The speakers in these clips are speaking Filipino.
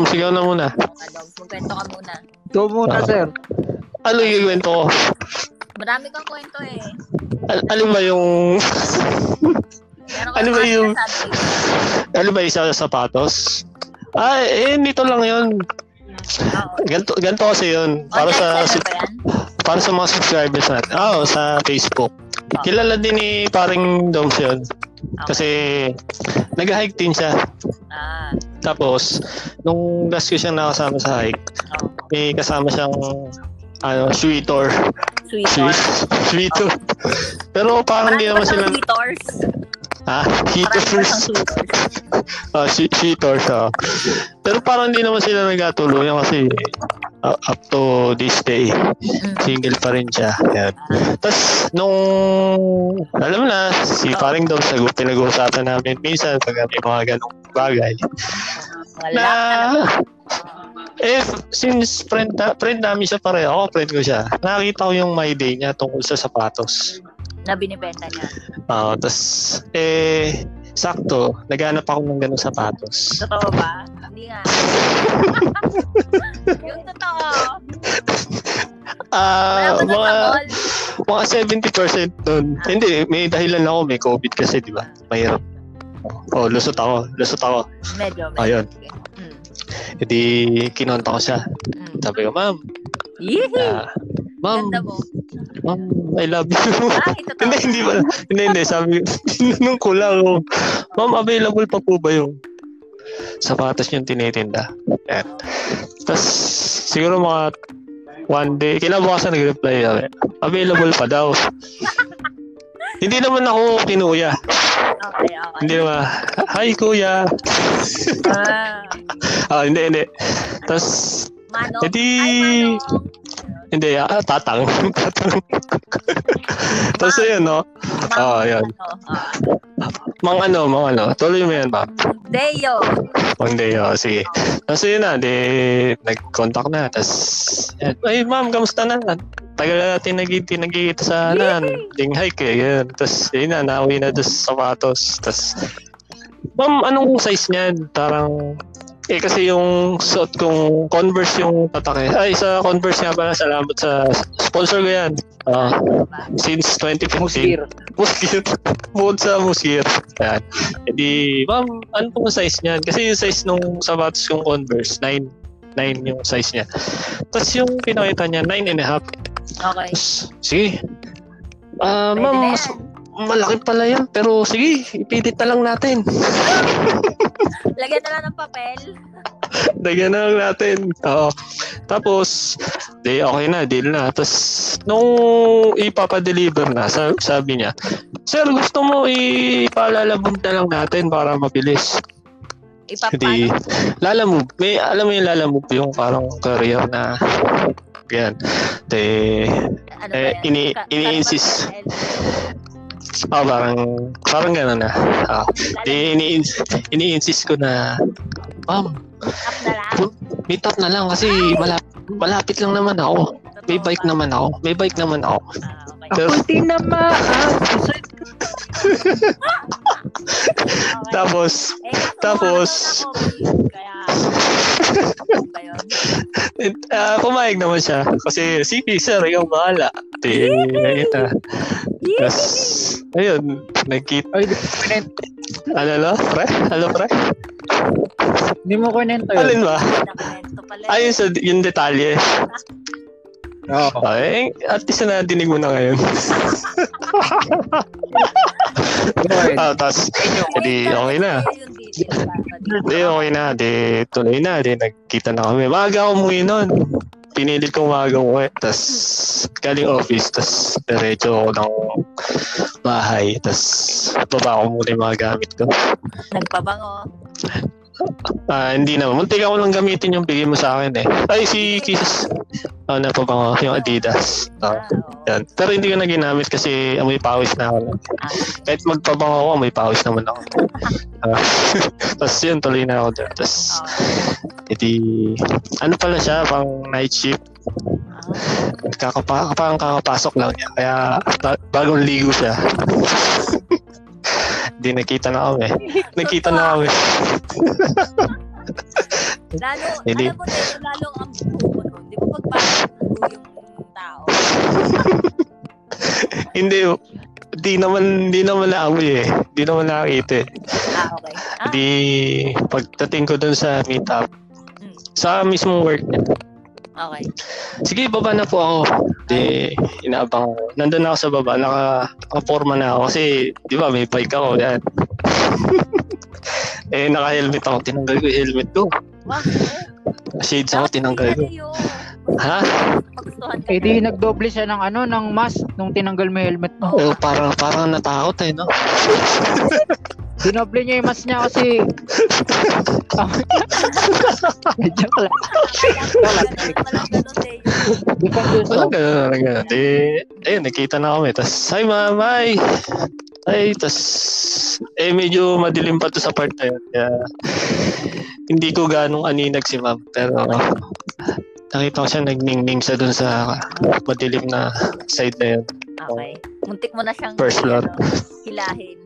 Tom, sigaw na muna. Adogs, magkwento ka muna. Ikaw muna, Ah. sir. Ano yung kwento ko? Marami kang kwento eh. Al- alin ba yung... Meron Ano ba yung-. Ano ba isa sa sapatos? Ah, eh, nito lang yun. Oo. Ganto, ganto kasi yun. Para Online sa seller ba yan? para sa mga subscribers natin. Oo, sa Facebook. Kilala din ni paring Doms yun. Kasi nag-hike din siya. Ah, Tapos, nung last ko siyang nakasama sa hike, oh. may kasama siyang ano, sweetor. Sweet Sweet, sweetor. Pero parang hindi naman sila, Sweetors. ha? Heaters. Ah, si cheaters ah. Pero parang hindi naman sila nagkatuluyan kasi uh, up to this day, single pa rin siya. Yan. Tapos, nung, alam na, si paring daw sa pinag-uusapan namin minsan pag may mga ganong bagay. Mga Na, eh, since friend, na, friend namin siya pareho, ako friend ko siya, nakita ko yung my day niya tungkol sa sapatos. Na binibenta niya. Ah, tapos, eh, sakto, naghanap ako ng ganong sapatos. Totoo ba? Hindi nga. yung totoo. Ah, Wala mo mga, mga 70% nun. Hindi, may dahilan ako, may COVID kasi, di ba? Mahirap. Oh, lusot ako, lusot ako. Medyo, medyo. Ayun. Mm. Hindi, kinonta ko siya. Mm. Sabi ko, ma'am, Yee! ah, ma'am, Ganda mo. ma'am, I love you. Totoo? hindi, hindi ba? Hindi, hindi. Sabi, tinanong ko lang. oh, Ma'am, available pa po ba yung sapatos yung tinitinda? Yan. Tapos, siguro mga one day, kinabukasan nag-reply sabi, available pa daw. hindi naman ako kinuya. Okay, okay. Hindi naman, hi kuya. Ah, Ah, hindi, hindi. Tapos, Manong. Edi, Manong. Hindi, ah, tatang. tatang. Tapos, ayun, no? Manong, Ah, yan. ano, ah, Mang ano, mang ano. Tuloy mo yan, ma'am. Deo. One day, oh, sige. Tapos yun na, di, nag-contact na. Tapos, ay ma'am, kamusta na? Tagal na natin nagkita, nagkita sa nan. Ding hike eh, yun. Tapos, yun na, nauwi na doon sa sapatos. Tapos, ma'am, anong size niyan? Parang, eh kasi yung suot kong Converse yung tatake. Ay, sa Converse nga pala, salamat sa sponsor ko yan. Ah, since 2015. Musir. Muskir. Bukod sa muskir. Yan. Hindi, ma'am, ano pong size niyan? Kasi yung size nung sapatos kong Converse, 9. 9 yung size niya. Tapos yung pinakita niya, 9 and a half. Okay. Sige. Ah, Pwede ma'am, mas. Malaki pala yan. Pero sige, ipilit na lang natin. Lagyan na lang ng papel. Lagyan na lang natin. Oo. Tapos, di okay na, deal na. Tapos, nung ipapadeliver na, sa- sabi niya, Sir, gusto mo ipalalabog na lang natin para mabilis. Hindi, Ipapano. lalamove. May, alam mo yung lalamove, yung parang career na, yan. De, Ano eh, ini- ini-insist. Oh, parang, parang gano'n na. Ah, L. di, ini, ini-insist ko na, ma'am, na meet up na lang kasi malapit, malapit lang naman ako. May bike naman ako. May bike naman ako. Ah, Ako din naman. Okay. Tapos, Eh, tapos- na ah, pumayag naman siya. Kasi, sige sir, ikaw bahala. Di, ayun na. Tapos, ayun, nagkita. Ay, di mo kunento. Ano, no? Pre? Ano, pre? Hindi mo kunento yun. Alin ba? Eh. Ayun sa, yung detalye. Oo. Ay, at least na dinig mo na ngayon. Ah, tapos, edi, okay na. Yung details, dapat. Di, okay na. Di, tuloy na. Di, nagkita na kami. Maaga ako umuwi nun. Pinilit kong maaga umuwi. Tapos, galing office. Tapos, diretso ako ng bahay. Tapos, baba ko muna yung mga gamit ko. Nagpabango. Ah, hindi na. Muntik ako lang gamitin yung bigay mo sa akin eh. Ay, si Kiss. Ah, na pa ba Yung Adidas. Oo. yan. Pero hindi ko na ginamit kasi amoy pawis na ako. Ah, Kahit magpabango ako, amoy pawis naman ako. Ah, Tapos yun, tuloy na ako doon. Tapos, okay. edi, ano pala siya, pang night shift. Kakapa, parang kakapasok lang niya. Kaya, ba- bagong ligo siya. Hindi nakita na kami. Nakita na kami. Lalo, Hindi. alam mo din, lalo ang buko nun. Di ba ng yung tao? Hindi, di naman, di naman naamoy eh. Di naman nakakita eh. Ah, okay. Ah, Di, pagdating ko dun sa meetup, Mm. sa mismong work niya, okay. sige, baba na po ako. Di, inaabang ako. Nandun ako sa baba, naka, naka-forma na ako kasi, di ba, may bike ako, yan. eh, naka-helmet ako, tinanggal ko yung helmet ko. Wow. Shades ako, tinanggal ko. Ha? Eh di nagdoble siya ng ano, ng mask nung tinanggal mo yung helmet mo. Oh, parang, parang natakot eh, no? Dinoble niya yung mask niya kasi... Joke lang. Walang ganun. Walang ganun, walang ganun. Di, ayun, nakita na kami. Tapos, hi ma'am, hi! Ay, tas eh medyo madilim pa to sa part na yun. Kaya, hindi ko ganong aninag si ma'am. Pero, nakita ko siya nagningning sa dun sa madilim na side na yun. Okay. Muntik mo na siyang First floor. ano, hilahin.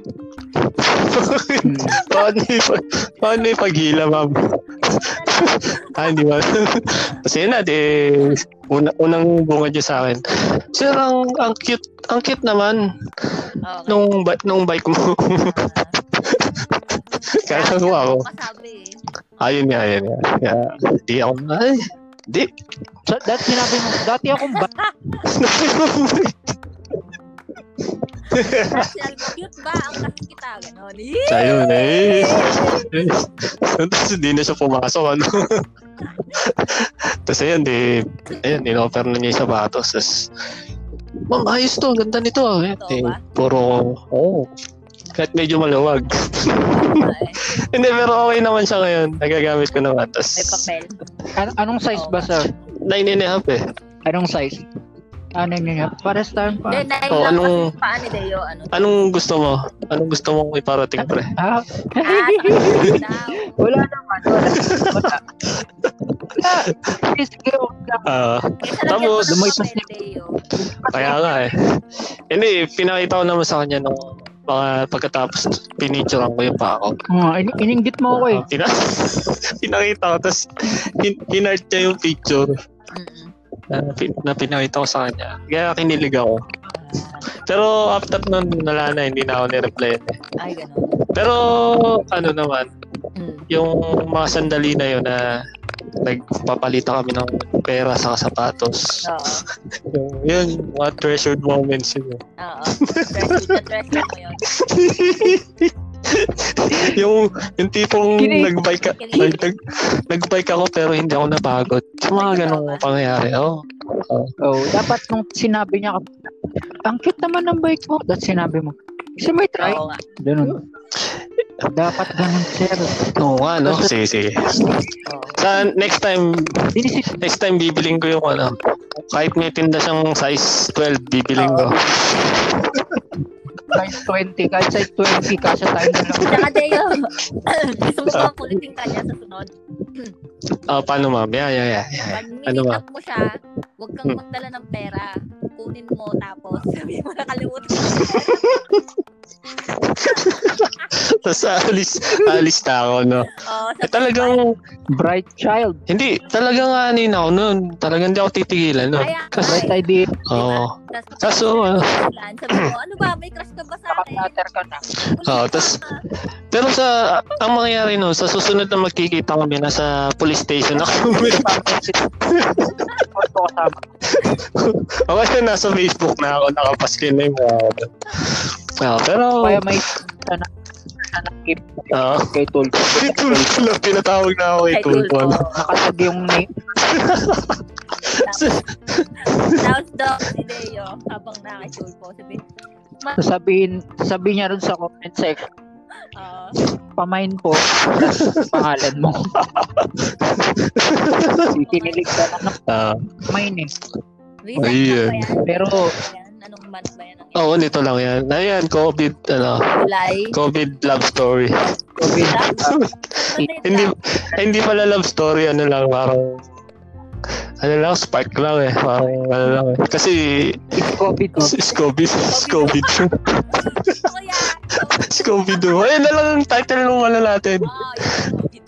Paano yung, paano yung paghila, ma'am? ah, hindi ba? Kasi yun na, di, una, unang bunga niya sa akin. Sir, ang, ang cute, ang cute naman Okay. nung, ba- nung bike mo. Ah. Kaya ko ako. Masabi eh. Ayun nga, ayun nga. Kaya, di ako, ay, di. So, that sinabi mo, dati akong ba? Sinabi mo, cute ba? Ang kasi kita. Ganon. Yun, eh. Tapos hindi na siya pumasok, ano. Tapos ayun, di, ayun, in-offer na niya yung sapatos. Tapos, Ma'am, ayos to, ganda nito. ah." Eh, ba? puro, oh, kahit medyo maluwag. Hindi, pero okay naman siya ngayon. Nagagamit ko naman. May Tapos, papel. An- anong size ba, sir? nine and a half eh. Anong size? Ano niya? Pares tayo pa. Hindi, nine Oh, lang anong- kasi paa ni Deo. Ano? Anong gusto mo? Anong gusto mong iparating, pre? Ah, Ah, wala naman. Wala. Wala. Wala. Sige, lang. Ah, Tapos, papel, Deo. Kaya nga eh. Hindi, pinakita ko naman sa kanya nung mga pagkatapos pinicturean ko yung pa ako. Ah, in- ininggit mo ako eh. Pina- pinakita ko, tapos hin- hinart niya yung picture na, pin- na pinakita ko sa kanya. Kaya kinilig ako. Pero after nun, wala na, hindi na ako ni-reply. Ay, ganon. Pero ano naman, Mm. yung mga sandali na yun na nagpapalita kami ng pera sa sapatos. Oo. Yung, yun, mga treasured moments yun. Oo. Treasure treasure mo yun. yung yung tipong Kini- nagbike ka, nag, nag, nagbike ako pero hindi ako napagod. Yung mga ganong pangyayari. Oh. Oh, dapat nung sinabi niya, ang cute naman ng bike mo. That sinabi mo. Kasi may try. Oo nga. Ganun. Dapat ganun, sir. Oo nga, no? Sige, sige. Sa next time, next time bibiling ko yung ano, kahit may tinda siyang size 12, bibiling ko. size 20, kahit size 20, kasya tayo na lang. Tsaka Deo, gusto mo bang kulitin ka niya sa sunod? Ah, paano ma'am? Yeah, yeah, yeah. yeah. Pag Ano ba? mo siya, huwag kang Hmm. magdala ng pera. Kunin mo tapos sabi mo nakalimutan mo. Tapos alis, alis na ako, no? Oo, Eh, talagang, Bright child. hindi, talagang anin ako nun. Talagang hindi ako titigilan. Kaya, Kasi, Bright idea. oo. tas, Kaso, ano, sabi mo, ano ba, may crush ka ba sa akin? Nakapnatter ka na. Oo, tas- pero sa, ang mangyayari nun, sa susunod na magkikita kami, nasa police station ako. Ako nasa Facebook na ako, nakapaskin na yung doon. Oo, pero, Kaya may sana keep oo. kay Tol. Kay Tulfo lang, pinatawag na ako kay Kay Tulfo. Tulfo. Nakatag yung name. Tapos daw si Deo, habang nakakitulpo, sabi, Sasabihin, sasabihin niya rin sa comment section, uh, pamain po, pangalan mo. Kinilig ka na ng Ah, pamain eh. Recent ba yan? Pero, Yan, Anong month ba yan? Oo, nito lang yan. Ayan, COVID, ano, July? COVID love story. COVID, hindi, hindi pala love story, ano lang, parang, ano lang, spark lang eh. Parang, ano lang eh. Kasi, COVID. oh. Scooby, Scooby Doo. Scooby Doo. Ayun na lang ang title ng ano natin. Oh.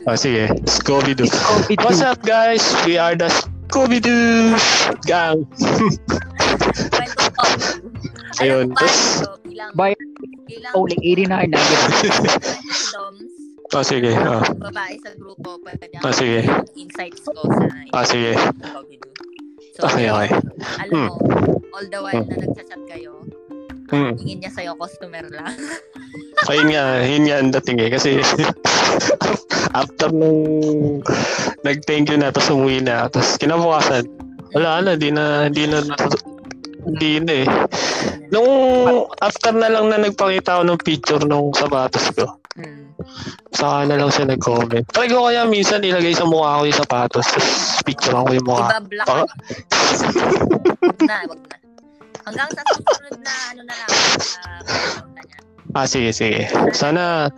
Ah, sige. Scooby-Doo. Scooby-Doo. What's up, guys? We are the Kobe Doof! Gang! Ano ayun. Tapos, by only 89 na yun. Oh, sige. Oh. Babae sa grupo. Oh, sige. Insights ko sa oh, sige. So, okay, okay. Alam hmm. mo, all the while na nagsasat kayo, Hmm. tingin niya sa'yo customer lang. Ayun nga, yun nga ang dating eh. Kasi after nung nag-thank you na, tapos umuwi na, tapos kinabukasan, wala na, di na, di na, hindi na eh. Nung after na lang na nagpakita ako ng picture nung sapatos ko, Hmm. saka na lang siya nag-comment. Try ko kaya minsan ilagay sa mukha ko yung sapatos, tapos picture ko yung mukha. Iba black. Wag na, wag na. Hanggang sa susunod na ano na lang, uh. Ah, sige, sige. Sana,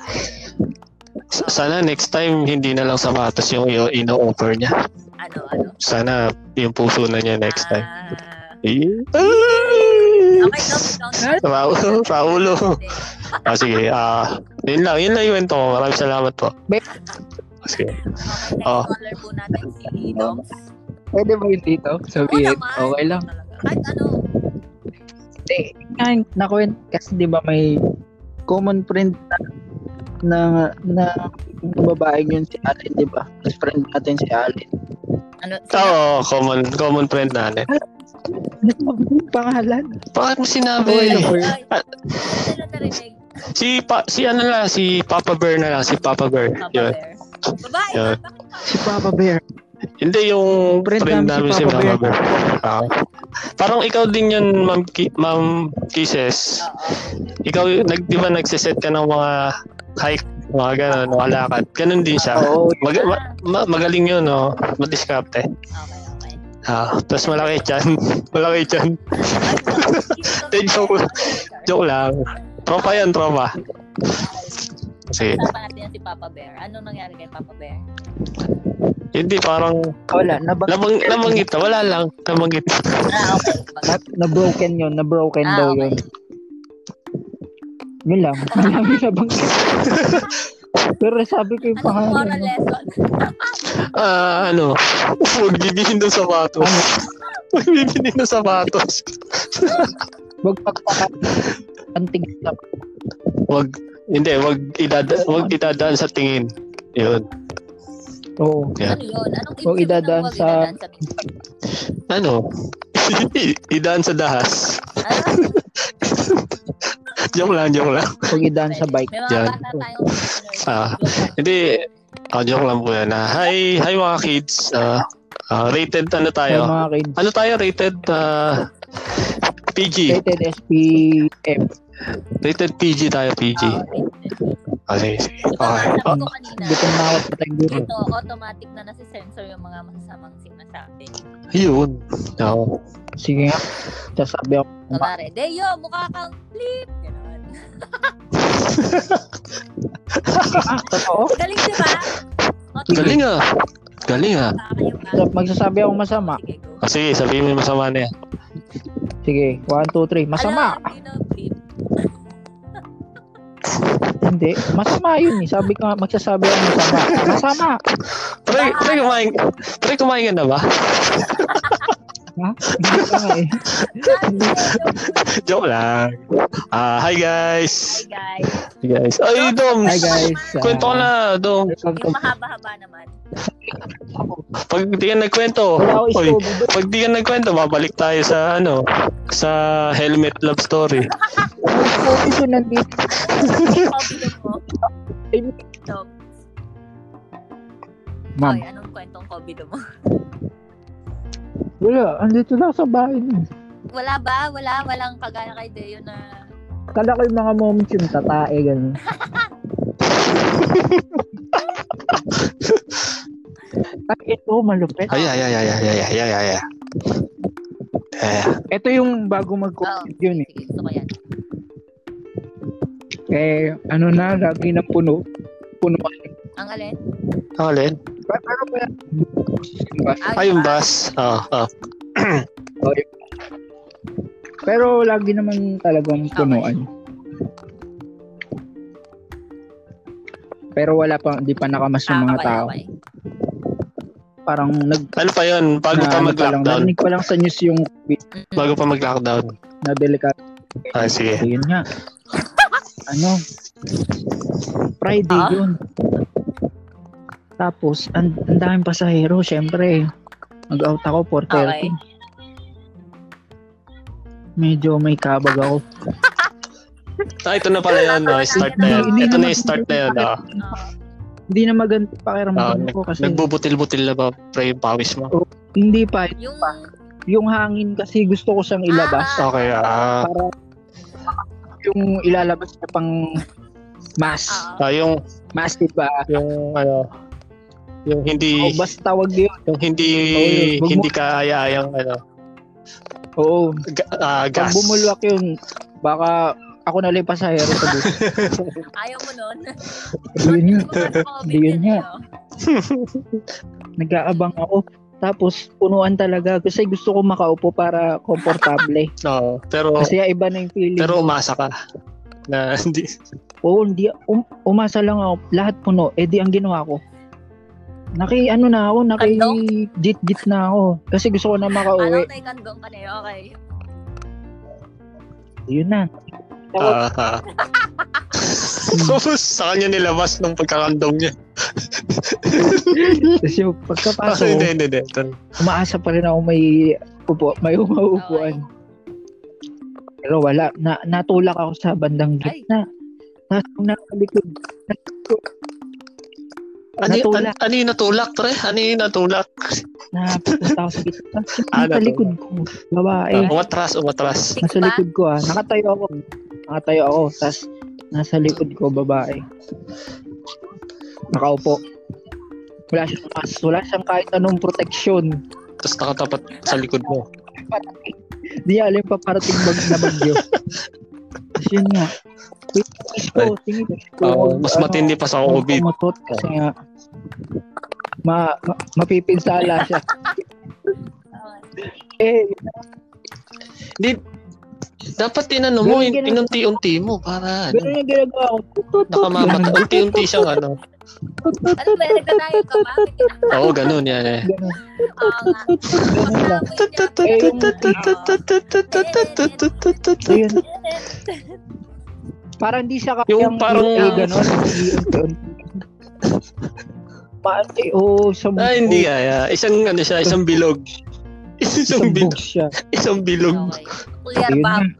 sana next time hindi na lang sapatos yung ino-offer niya. Ano, ano. Sana yung puso na niya next time. Ah, Eh, okay, no. Raulo, Raulo. Ah, sige. Ah, yun lang. Yun lang yung kwento ko. Maraming salamat po. Be- Sige. Okay, Oh. caller po natin si Doms. Pwede ba yun dito? Sabihin, okay lang. Kahit ano, Hindi, nga, nakuwent kasi di ba may common friend na na, na babaeng yun si Alin, di ba? Best friend natin si Alin. ano, Oo, common, common friend natin. Ano yung pangalan? Bakit mo sinabi? nila narinig. Si, pa, si ano lang, si Papa Bear na lang, si Papa Bear. Papa Yun. Bear. Babae, Yun. Si Papa Bear. Hindi yung Friend friend, namin si si Papa Papa Bear. Ah. Parang ikaw din yun, Ma'am, Ki- Ma'am Kisses. Ikaw, nag, di ba nagsiset ka ng mga hike, mga gano'n, mga lakad. Ganun din siya. Oo, Mag- ma- ma- magaling yun, no? Madiskarte. Okay, okay. Ah, tapos malaki chan. malaki chan. Hindi, joke. Joke lang. Tropa yan, tropa. Sige. Usapan natin yan si Papa Bear. Anong nangyari kay Papa Bear? Hindi, parang wala. Nabang, nabang, nabanggit na. Wala lang. Nabanggit. Ah, okay. na, na-broken yun. Na-broken Ah, daw okay. yun. Yun lang. Wala yung nabang. Pero sabi ko yung pangalan. moral no? lesson? Ah, ano? Huwag bibilhin ng sapatos. Huwag bibilhin ng sapatos. Huwag pagpakat. Antig na. Wag, hindi, wag idada, wag idadaan sa tingin. Yun. Oo. Yan. Ano yun? Anong ibig idadaan sa- idadaan sa minsan? Ano? idaan sa dahas. Ah, Joke lang, joke lang. Huwag idaan sa bike. May mga Yan. bata tayong listeners. Ah, Hindi, ah, joke lang po yan. Ah, hi, hi mga kids. Ah, ah, rated ano Ay, tayo? mga kids. Ano tayo rated? Ah, PG. Rated SPF. Rated PG tayo, PG. Ah, okay. Ah, sige, sige. Okay. kanina, Gutom na ako patay dito. ito, automatic na nasi-sensor yung mga masasamang sinasabi. Yun. Oo. Sige nga. Sasabi ako. Kunwari, Deyo, mukha kang flip! Ganun. Ah, totoo? Galing, di ba? Galing ah. Galing ah. Magsasabi ako masama. Ah, sige, sabihin mo yung masama na yan. Sige. 1, 2, 3. Masama. Alam. Hindi. Masama yun eh. Sabi ko magsasabi ako masama. Masama. Pre, pre, kumain, pre, kumain ka na ba? Ha? Hindi ka nga eh. Joke lang. Ah, hi guys. Hey, guys. Hi guys. Ay, Dom. Hi guys. Kwento ka na, Dom. Yung mahaba-haba naman. Pag di ka nagkwento, oy, pag di ka nagkwento, babalik tayo sa ano, sa helmet love story. Istobo ko nandito. Ma'am. Oy, anong kwentong COVID mo? Wala. Andito lang sa bahay niyo. Wala ba? Wala? Walang kagaya kay Deo na... Kala ko yung mga moments yung tatae, gano'n. Ay, ito, malupit. Ay, ay, ay, ay, ay, ay, ay, ay, ay, Eh, Ito yung bago Oo. mag-COVID yun eh. Sige, gusto ko yan. Eh, ano na, lagi na puno. Puno ka. Ang alin? ang alin? Pero, pero, pero, Ay, yung bus. Oo, oh, pero lagi naman talagang punuan. pero wala pa, hindi pa nakamas yung Ah, mga okay, tao. okay. Parang nag, Ano pa yun? Bago na, pa ano pa lang, mag-lockdown. narinig pa lang sa news yung. Bago pa mag-lockdown. na delikado. Ah, sige. Yun nga. ano? Friday Ah? yun. Tapos, ang ang daming pasahero, syempre. Mag-out ako, 4.30. Okay. Medyo may kabag ako. Ah, ito na pala yun. No? Start na yun. Ito na yung start na yun. No? Hindi na maganda Ah, pakiramdam nag- ko kasi Nagbubutil-butil na ba pre yung pawis mo? hindi pa. Yung... Yung hangin kasi gusto ko siyang ilabas. Ah, Okay, ah. Para yung ilalabas niya pang mass. Oo. ah yung, Mass, diba? yung, ano, yung hindi, O basta wag yun. yung hindi, Oh, yun. Hindi kaaya-ayang, ano, Oo. ga- ah, Pag gas. bumulwak yun, baka ako na lang yung pasahero sa bus. Ayaw mo nun. Yun nga. Hindi Yun nga. Nag-aabang ako. Tapos, punuan talaga. Kasi gusto ko makaupo para komportable. Oo, pero, Kasi iba na yung feeling. pero umasa ka na hindi, Oo, hindi. Um, umasa lang ako. Lahat puno. Eh di ang ginawa ko. Naki ano na ako, naki jit na ako. Kasi gusto ko na makauwi. Alam tayo kandong ka na. Okay. Yun na. Ah, ah. Tapos, sa kanya nilabas nung pagkakandong niya. Tapos yung Ah, pagkapasok, hindi, ko, hindi, hindi. Ito- umaasa pa rin ako may upo, may umaupuan. Pero wala. Na, natulak ako sa bandang gitna. Nasa likod, Ano, Natulak. ano yung natulak, pre? Ano yung natulak? napunta ako sa gitna. Ah, nasa natulak. likod ko, babae. Ah, umatras, umatras. Nasa likod ko ah. Nakatayo ako. Nakatayo ako. Tapos nasa likod ko babae. Nakaupo. Wala siyang mask. Wala siyang kahit anong proteksyon. Tapos nakatapat sa likod mo. Di alam pa parating bag na bagyo. Tapos yun nga. Tingis ko, tingis ko. Oo, mas ano, matindi pa sa COVID. Pumutot kasi nga ma, ma mapipinsala siya. Eh, Dapat tinano mo, Ganun, ganun. inunti-unti mo para ganun ano, yung ginagawa ko. Tutut, nakamamat. ganun. Unti-unti siyang ano. Ano ba? Nagdadayo ka ba? Oo, ganun yan eh. Ganun. Ganun. Parang di siya kayang Yung parang-. Paante, oo, oh, sa Ah, hindi kaya. Isang ano siya, isang bilog. Isang bilog. Isang bilog. Okay. Kuya Ayun Bob. na.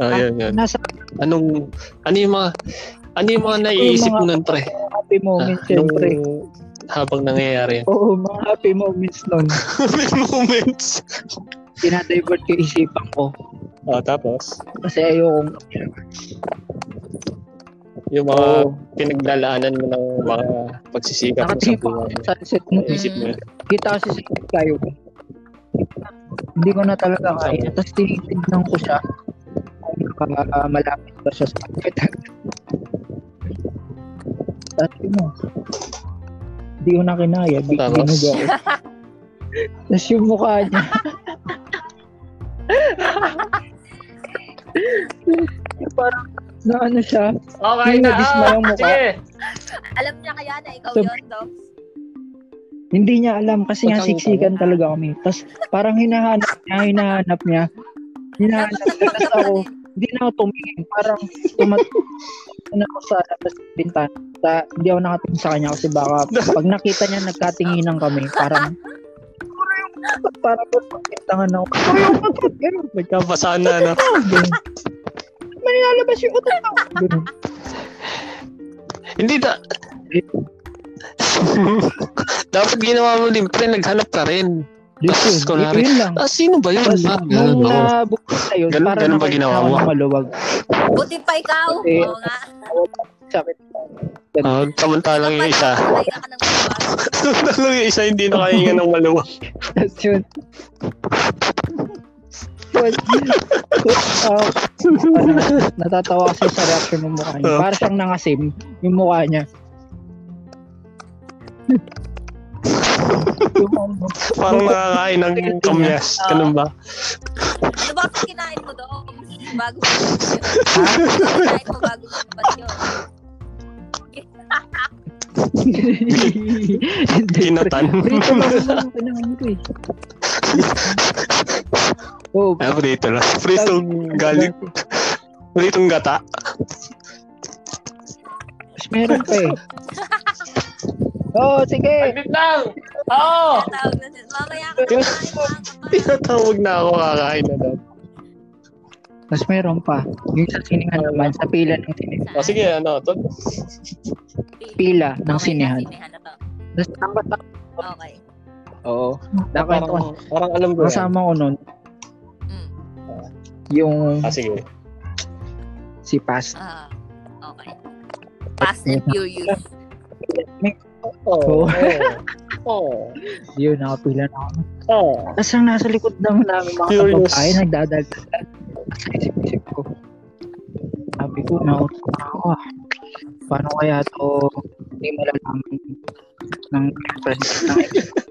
Ah, yan, yan. Nasa Anong, ano yung mga, ano yung mga naiisip mo nun, pre? happy Ah, moments, nung syempre. habang nangyayari yan. Oo, mga happy moments nun. May moments. Tinadivert ko yung isipan ko. Ah, tapos, Kasi ayokong, yung mga oo, pinaglalaanan mo ng mga pagsisikap mo sa nakatingin pa ako buhay. sa sunset mo. Isip mo yun. Kita kasi si kayo. Hindi ko na talaga kaya. Tapos tinitignan ko siya kung uh, malapit ba siya sa kapitan. Tapos yun mo. Hindi ko na kinaya. Di, Tapos? binuga ko. Tapos yung mukha niya. yung parang na ano siya. Okay Yung nadismay ang mukha. Sige. Alam niya kaya na ikaw So- yun, Doc? Hindi niya alam kasi nga siksikan talaga kami. Tapos parang hinahanap niya, hinahanap niya. Hinahanap niya. Tapos ako, hindi na ako tumingin. Parang tumat na ako sa labas ng bintana. Sa, hindi ako nakatingin sa kanya kasi baka pag nakita niya nagkatinginan kami, parang parang pagkintangan ako. Ayaw ko na. Dapat ginawa mo din, pre, naghanap ka rin. Diyos Tapos, yun. kunwari, Yun lang. Ah, sino ba yun? Tapos Ah, nung nabukod na yun, Ganun- parang ganun ba ginawa mo? maluwag. Buti pa ikaw. Eh, Oo nga. Sakit. Ah, samantalang yung isa. Kaya ka ng maluwag. Samantalang yung isa hindi nakahinga ng maluwag. Tapos yun. Well, uh, ano, natatawa kasi sa reaction ng mukha niya. Para siyang nangasim yung mukha niya. Parang nakakain ng kamyas. Ganun ba? Ano ba kinain mo doon? Bago mo kinain mo bago mo lumabas yun? Kinatan. Lang ko eh. Oh, Ah, lang. Pritong galing. Pritong gata. Meron pa eh. Oh, sige. Aglit lang! Oo! Tawag na siya. Mamaya ka na. Tinatawag na ako kakain na daw. Tapos meron pa. Yung sa siningan naman, sa pila ng siningan. O sige, ano, to, Pila ng sinihan. sinihan. Tapos tambat na. Okay. Oo. Nakwento ko. parang, parang alam ko yan. Kasama ko nun, Mm. yung Ah, sige. si Pas. Ah, okay. Fast and Furious. Oo. Oo. Oo. Yun, nakapila na ako. Oo. Tapos ang nasa likod naman namin mga Curious. kababae, nagdadagdagan. Sa isip-isip ko. Sabi ko, nauna na ako ah. Paano kaya to hindi malalaman ng girlfriend ng.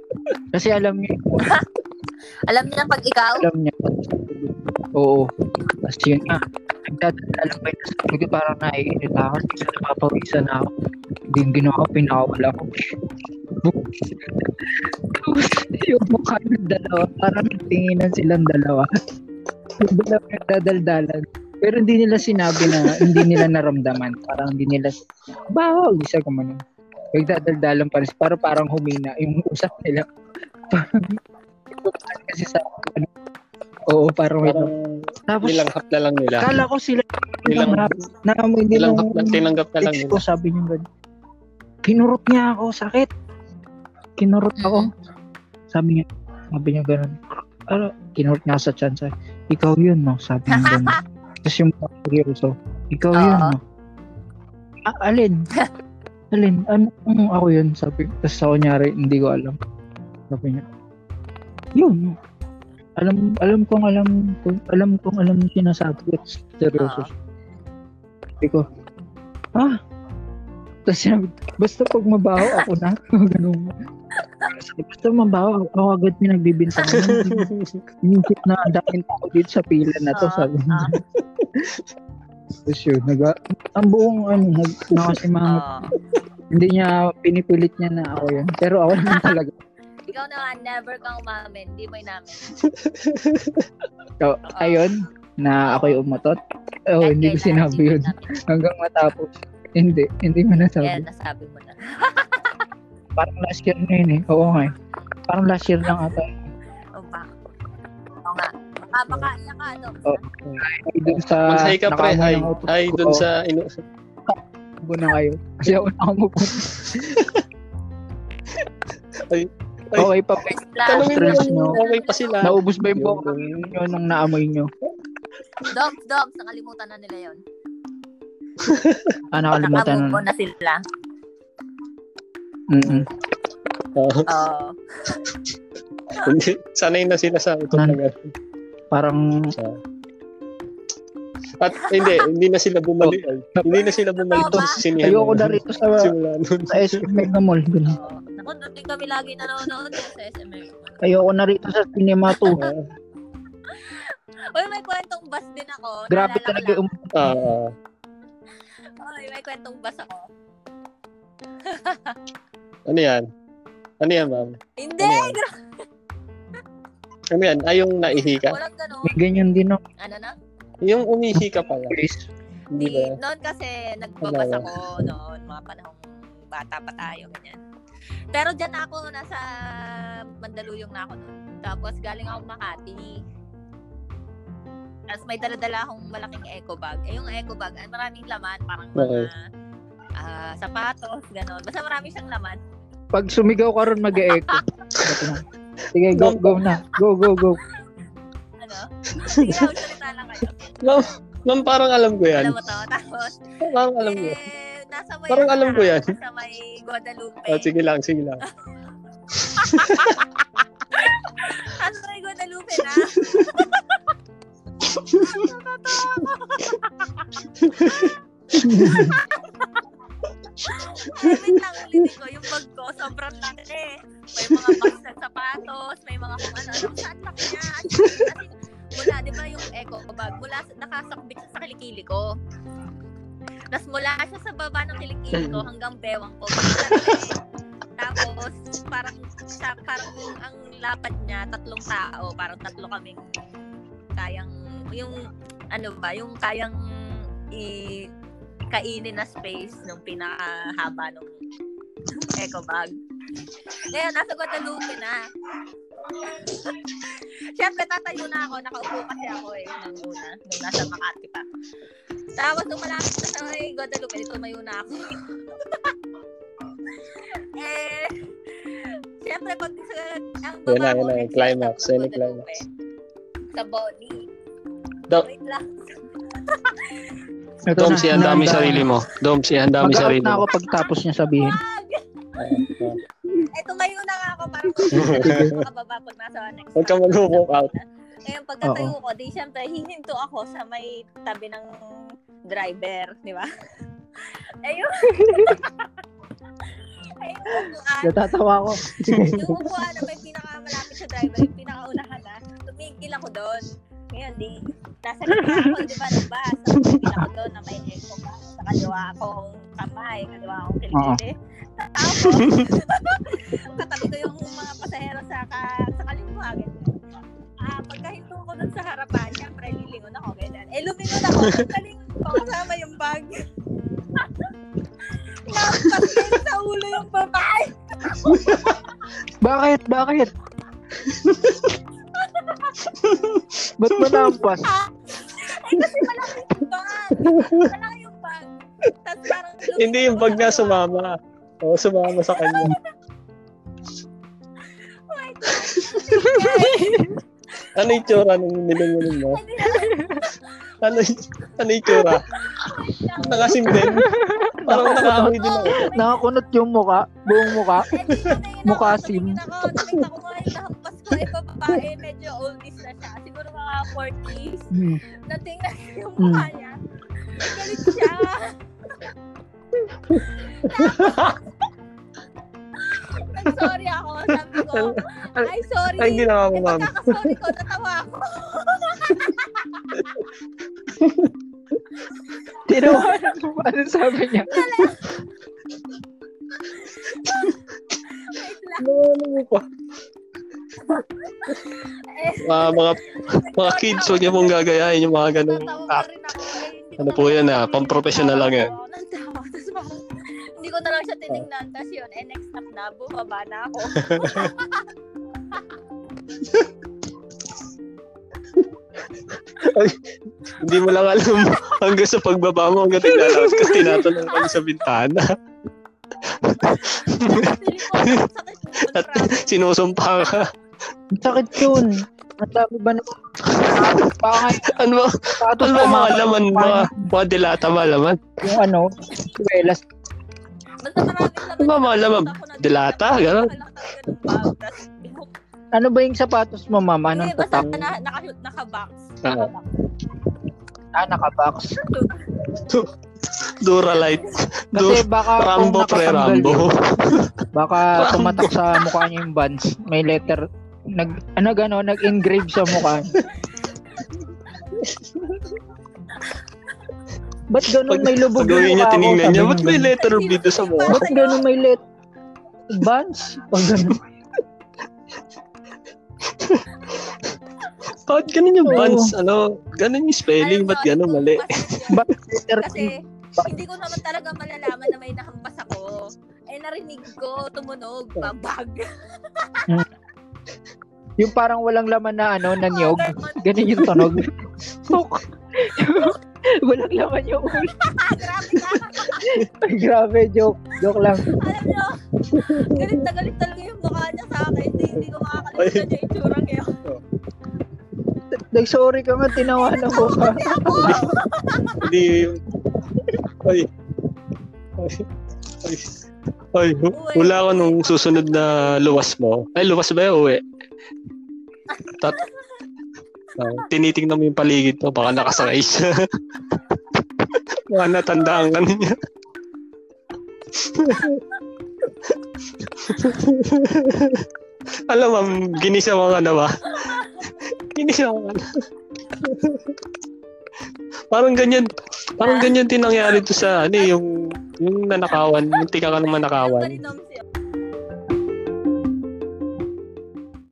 Kasi alam niya, Alam niyo na pag ikaw? alam niya. Oo. Tapos yun nga, nagdadala pa yun. Ko parang naiinit ako. Kasi napapawisan na ako. Yung ginawa ko, pinakawala ko. Tapos yung mukha ng dalawa, parang nagtinginan silang dalawa. Yung dalawa nagdadaldalan. Pero hindi nila sinabi na, hindi nila naramdaman. Parang hindi nila, bahaw, isa ka man. Nagdadaldalan pa rin. Para parang humina yung usap nila. Parang, kasi sa, ano, oo, parang, may Parang tapos, nilanghap na lang nila. kala ko sila Nilang, nilang din nilanghap na, tinanggap na lang nila. ko, sabi niya gano'n. Kinurot niya ako, sakit. Kinurot ako. Sabi niya, sabi niya gano'n. Ano, kinurot niya ako sa chance. Ikaw yun, no? Sabi niya gano'n. Tapos yung mga seryoso, ikaw yun, Oo. no? Ah, alin? alin? Ano kung ako yun? Sabi Tapos sa kunyari, hindi ko alam. Sabi niya, yun, no? Alam, alam kong alam, kung, alam kong alam yung sinasabi ko. Seryoso. Sabi ko, ah, tapos sinabi, basta pag mabaho ako na, ganun. Basta mabaho, ako agad may nagbibintang. Inisip na ang daming tao dito sa pila na to, sabi niya. oo. Tapos yun, naga, ang buong ano, nag, nakasimangot. Oo. Hindi niya, pinipilit niya na ako yun. Pero ako naman talaga. Ikaw naman, never kang umamin. Di mo inamin. So, ayun, na ako yung umatot. Oh, hindi ko sinabi hindi yun. Hanggang matapos. Hindi, hindi mo Kaya nasabi. nasabi mo na. Parang last year na yun eh. Oo nga eh. Parang last year lang ata. O ba? Oo nga. Baka baka iyak ka, ano? Oh. Ay, dun sa... Mag-hi ka pre, Hi ko. dun sa, inu- Ubo na kayo. Kasi ako nakamupunta. Ay, ay. Okay pa. Mo stress nyo. okay pa sila. Naubos ba yung Yun, buhok yun. nyo nung naamoy nyo? Dogs, dogs. Nakalimutan na nila yon. Ah, nakalimutan Nakamove na. on na sila. Mm-mm. Oo. Oo. Hindi, sanay na sila sa utot na gano'n. Parang, At hindi, hindi na sila bumalik. ay, hindi na sila bumalik Totoo sa sinihan. ayoko na rito sa, sa SM Mega Mall. Ganun. Oo. Naku, doon din kami lagi nanonood sa SML. Ayoko na rito sa Cinema 2. Ah, Uy, may kwentong bus din ako. Grabe talaga yung ah, Uy, may kwentong bus ako. ano yan? Ano yan, ma'am? Hindi! Ano yan? gra- Ano yan? Ay, yung naihi ka? Walang ganun. may ganyan din ako. Ano na? Yung umihi ka pala. Hindi Di, ba? noon kasi nagbabas Wala. ako noon, mga panahong bata pa tayo, ganyan. Pero dyan ako, nasa Mandaluyong na ako noon. Tapos galing ako Makati. Tapos may daladala akong malaking eco bag. Eh yung eco bag, ay maraming laman, parang mga Okay. ah, sapatos, gano'n. Basta marami siyang laman. Pag sumigaw ka ron, mag-e-echo. Sige, go, go na. Go, go, go. Ano? Sige, magsalita lang kayo. Ma'am, ma'am, parang alam ko yan. Alam mo to. Tapos, Parang alam ko. eh, nasa may, Parang alam ko yan. Nasa may Guadalupe. Oh, sige lang, sige lang. Nasa may Guadalupe na. Wait lang, ulitin ko. Yung bag ko, sobrang laki. May mga box na sapatos, may mga kung ano-ano. Saan di ba yung eco bag, mula sa- nakasakbit siya sa kilikili ko. Tapos mula siya sa baba ng kilikili ko hanggang bewang ko. Tapos parang siya, parang ang lapad niya, tatlong tao, parang tatlo kaming kayang yung ano ba, yung kayang i kainin na space nung pinakahaba nung eco bag. Ngayon, nasa Guadalupe na. Siyempre, tatayo na ako. Nakaupo kasi ako eh, nung una. Nung nasa Makati pa. Tapos, nung malapit na sa may Guadalupe, di tumayo na ako. eh, siyempre, pag sa, ang Yun na, yun na, climax, ng yun climax. Sa Bonnie. Do- Wait lang. Ito Dom, na, mo nahanda sarili mo. Dom, si handa mo yung Mag-out sarili na mo. ako pagtapos niya sabihin. Eh, tumayo na nga ako para makababa pag nasa next Huwag stop. mag-walk out. Ngayon, pagkatayo ko, di syempre, hihinto ako sa may tabi ng driver, di ba? Ayun. Ayun, upuan. Natatawa ako. yung upuan na may pinakamalapit sa driver, yung pinakaunahan na, tumigil ako doon. Ngayon, di, nasa gitna ako, di ba, ng bus. Tumigil ako doon na may echo ba. Sa kaliwa akong kamay, kaliwa akong kilikili. Tapos, katabi ko yung mga pasahero sa, ka, sa kaliwa. Ah, pagkahinto ko doon sa harapan, syempre, lilingon ako, ganyan. Eh, lumingon ako, kalingon ko kasama yung bag. Lampas din sa ulo yung babae. Bakit? Bakit? Ba't mo nampas? Ay, kasi malaki yung bag. Malaki yung bag. Tapos parang Hindi yung pag na sumama. Oo, sumama sa kanya. Oh my God. Ano yung tsura nung nilungunin mo? Ano, ano yung tsura? Nakasim din. Parang nakaamoy din ako. Nakakunot yung muka, buong muka. Eh, Mukha ako. sim. Nakita ko ko. Eh, babae, medyo oldies na siya. Siguro mga 40s. Hmm. Natingnan ko yung mukha niya. Galit siya. Nag-sorry ako. Sabi ko, ay sorry. Ay, hindi na ako, Eh, ma'am. pagkakasorry ko, natawa ako. Tinawanan mo. Ano sabi niya? Eh, Mga, mga, mga kids, huwag niyo pong gagayahin yung mga ganung act. Eh, hindi Ano po na- yan, ah? Pang-professional lang yan. Hindi ko na lang siya tinignan. Tapos yun, eh next stop na, bumaba na ako. Hindi mo lang alam hanggang sa pagbaba mo, hanggang tiglalakad ka, tinatanong ka sa bintana. At sinusumpa ka. Sakit yun. Ang dami ba naman? Baka Ano ba? sapatos Ano pa ba mga laman? Mga, mga dilata ba laman? Yung ano, laman. Ano ba mga laman? Dilata? Ganon? Ano ba yung sapatos mo, ma'am? Anong Hindi, basta na, naka, naka-box. Ah. Naka-box. Ah, nakabox. Duralite. Kasi baka Rambo pre Rambo. baka tumatak sa mukha niya yung buns. May letter. Nag, ano gano'n, nag-engrave sa mukha niya. Ba't ganun may lubog Pag niya, mukha ko? tinignan niya, niya ba't may letter B doon sa mukha? Ba't ganun may let buns? Pag ganun. Bakit ganun yung buns? Ano? Ganun yung spelling, ba't ganun mali? Ba't letter Kasi hindi ko naman talaga malalaman na may nahampas ako. Eh narinig ko tumunog, babag. Yung parang walang laman na ano, na niyog. Ganun yung tunog. walang laman yung ulo. Grabe ka. Ay, grabe, joke. Joke lang. Alam nyo, galit na galit talaga yung mukha niya sa akin. Hindi, hindi ko makakalimutan yung itsura ngayon. Nag-sorry ka nga, tinawanan ko ka. Hindi yung... Ay. Ay. Ay. Ay. Wala ka nung susunod na luwas mo. Ay, luwas ba yun? Uwi. Tat Ah, tinitingnan mo yung paligid mo, baka nakasakay siya. Baka natandaan ka niya. Alam ma'am, ginisawa ka na ba? Ginisawa ka na. Parang ganyan. Parang ganyan din nangyari to sa ano eh, yung yung nanakawan, yung tika ka naman nakawan. Paninom siya.